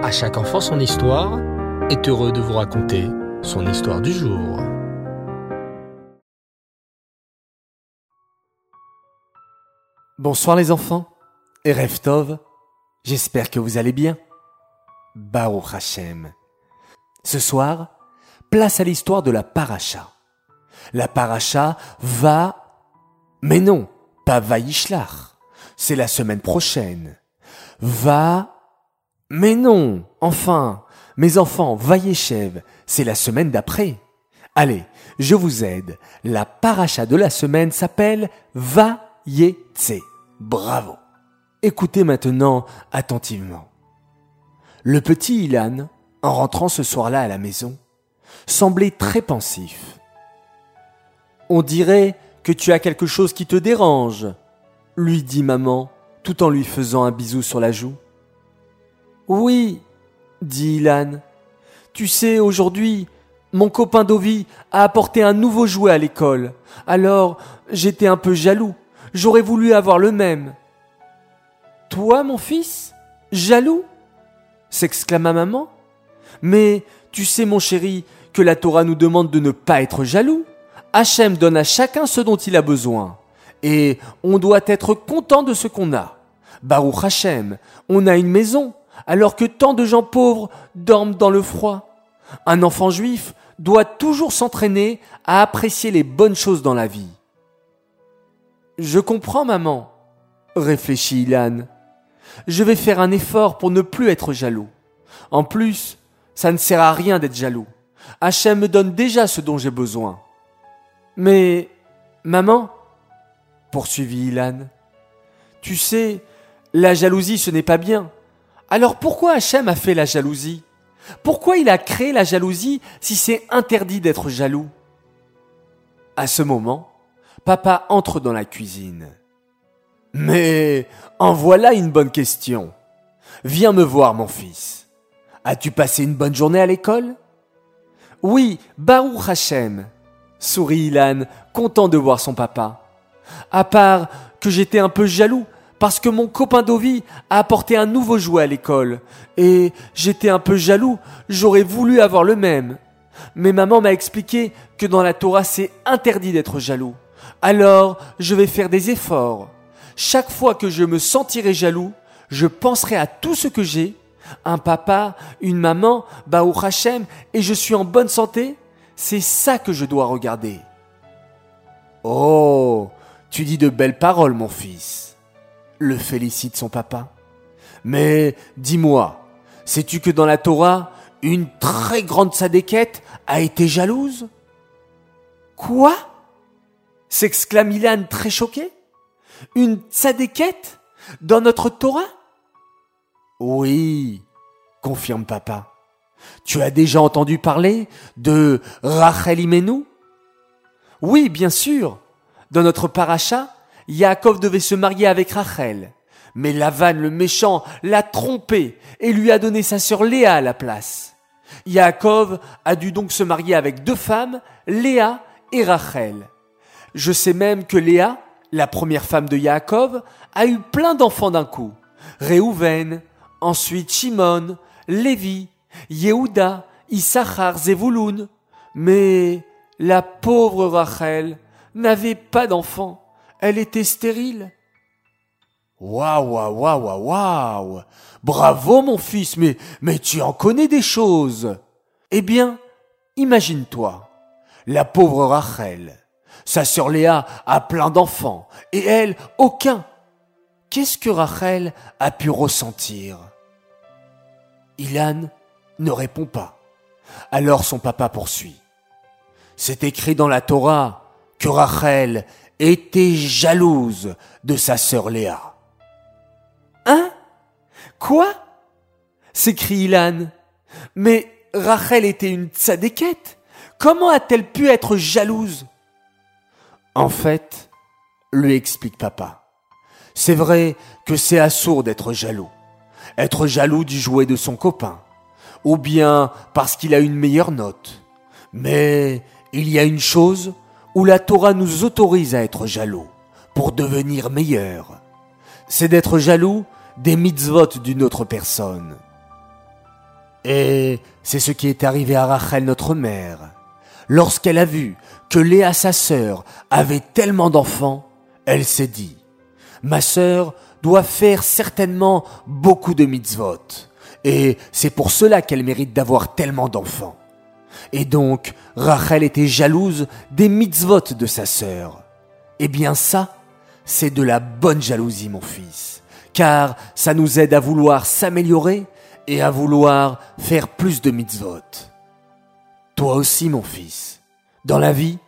À chaque enfant son histoire est heureux de vous raconter son histoire du jour. Bonsoir les enfants et Reftov, j'espère que vous allez bien. Baruch Hashem. Ce soir, place à l'histoire de la paracha. La paracha va... Mais non, pas Vaishlach. C'est la semaine prochaine. Va... Mais non, enfin, mes enfants, Vayeshev, c'est la semaine d'après. Allez, je vous aide. La paracha de la semaine s'appelle Vayetse. Bravo. Écoutez maintenant attentivement. Le petit Ilan, en rentrant ce soir-là à la maison, semblait très pensif. On dirait que tu as quelque chose qui te dérange, lui dit maman, tout en lui faisant un bisou sur la joue. Oui, dit Ilan. Tu sais, aujourd'hui, mon copain Dovi a apporté un nouveau jouet à l'école. Alors, j'étais un peu jaloux. J'aurais voulu avoir le même. Toi, mon fils Jaloux? s'exclama maman. Mais tu sais, mon chéri, que la Torah nous demande de ne pas être jaloux. Hachem donne à chacun ce dont il a besoin. Et on doit être content de ce qu'on a. Baruch Hachem, on a une maison, alors que tant de gens pauvres dorment dans le froid. Un enfant juif doit toujours s'entraîner à apprécier les bonnes choses dans la vie. Je comprends, maman, réfléchit Ilan. Je vais faire un effort pour ne plus être jaloux. En plus, ça ne sert à rien d'être jaloux. Hachem me donne déjà ce dont j'ai besoin. Mais, maman, poursuivit Ilan, tu sais, la jalousie ce n'est pas bien. Alors pourquoi Hachem a fait la jalousie? Pourquoi il a créé la jalousie si c'est interdit d'être jaloux? À ce moment, papa entre dans la cuisine. Mais en voilà une bonne question. Viens me voir, mon fils. As-tu passé une bonne journée à l'école? Oui, Baruch Hachem, sourit Ilan, content de voir son papa. À part que j'étais un peu jaloux parce que mon copain Dovi a apporté un nouveau jouet à l'école. Et j'étais un peu jaloux, j'aurais voulu avoir le même. Mais maman m'a expliqué que dans la Torah c'est interdit d'être jaloux. Alors je vais faire des efforts. Chaque fois que je me sentirai jaloux, je penserai à tout ce que j'ai, un papa, une maman, Baou Hachem, et je suis en bonne santé. C'est ça que je dois regarder. Oh, tu dis de belles paroles, mon fils le félicite son papa. Mais dis-moi, sais-tu que dans la Torah, une très grande sadéquette a été jalouse? Quoi? S'exclame Ilan très choqué? Une sadéquette dans notre Torah? Oui, confirme papa. Tu as déjà entendu parler de Rachel Imenu? Oui, bien sûr. Dans notre paracha, Yaakov devait se marier avec Rachel. Mais Lavan le méchant l'a trompé et lui a donné sa sœur Léa à la place. Yaakov a dû donc se marier avec deux femmes, Léa et Rachel. Je sais même que Léa, la première femme de Yaakov, a eu plein d'enfants d'un coup. Réhouven, ensuite Shimon, Lévi, Yehuda, Issachar, Zevouloun. Mais la pauvre Rachel n'avait pas d'enfants. Elle était stérile. Waouh, waouh, waouh, waouh, Bravo, mon fils, mais, mais tu en connais des choses. Eh bien, imagine-toi, la pauvre Rachel. Sa sœur Léa a plein d'enfants, et elle, aucun. Qu'est-ce que Rachel a pu ressentir? Ilan ne répond pas. Alors son papa poursuit. C'est écrit dans la Torah que Rachel était jalouse de sa sœur Léa. Hein? Quoi? s'écrie Ilan. Mais Rachel était une tzadékette. Comment a-t-elle pu être jalouse? En fait, lui explique papa, c'est vrai que c'est assourd d'être jaloux. Être jaloux du jouet de son copain. Ou bien parce qu'il a une meilleure note. Mais il y a une chose où la Torah nous autorise à être jaloux pour devenir meilleurs. C'est d'être jaloux des mitzvot d'une autre personne. Et c'est ce qui est arrivé à Rachel notre mère. Lorsqu'elle a vu que Léa sa sœur avait tellement d'enfants, elle s'est dit, ma sœur doit faire certainement beaucoup de mitzvot, et c'est pour cela qu'elle mérite d'avoir tellement d'enfants. Et donc, Rachel était jalouse des mitzvot de sa sœur. Eh bien ça, c'est de la bonne jalousie, mon fils, car ça nous aide à vouloir s'améliorer et à vouloir faire plus de mitzvot. Toi aussi, mon fils, dans la vie,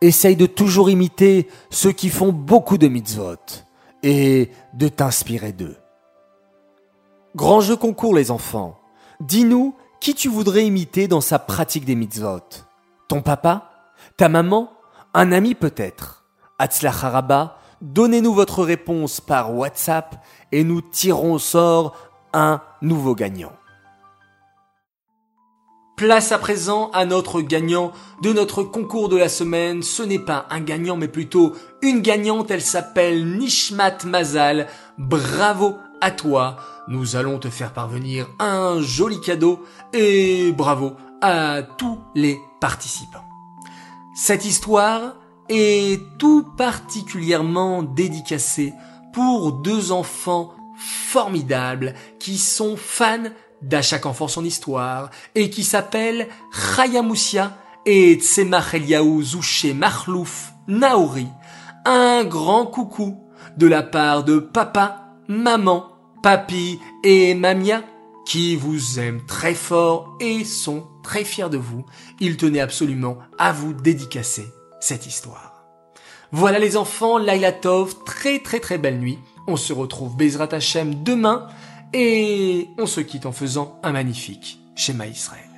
essaye de toujours imiter ceux qui font beaucoup de mitzvot et de t'inspirer d'eux. Grand jeu concours, les enfants. Dis-nous qui tu voudrais imiter dans sa pratique des mitzvot? Ton papa? Ta maman? Un ami peut-être? Haraba, donnez-nous votre réponse par WhatsApp et nous tirons au sort un nouveau gagnant. Place à présent à notre gagnant de notre concours de la semaine. Ce n'est pas un gagnant mais plutôt une gagnante. Elle s'appelle Nishmat Mazal. Bravo à toi. Nous allons te faire parvenir un joli cadeau et bravo à tous les participants. Cette histoire est tout particulièrement dédicacée pour deux enfants formidables qui sont fans d'À chaque enfant son histoire et qui s'appellent Chayamoussia et Tzemach Eliaou Zouché Mahlouf Naouri. Un grand coucou de la part de papa, maman, papy et mamia qui vous aiment très fort et sont très fiers de vous. Ils tenaient absolument à vous dédicacer cette histoire. Voilà les enfants, Laila Tov, très très très belle nuit. On se retrouve Bezrat Hashem demain et on se quitte en faisant un magnifique schéma Israël.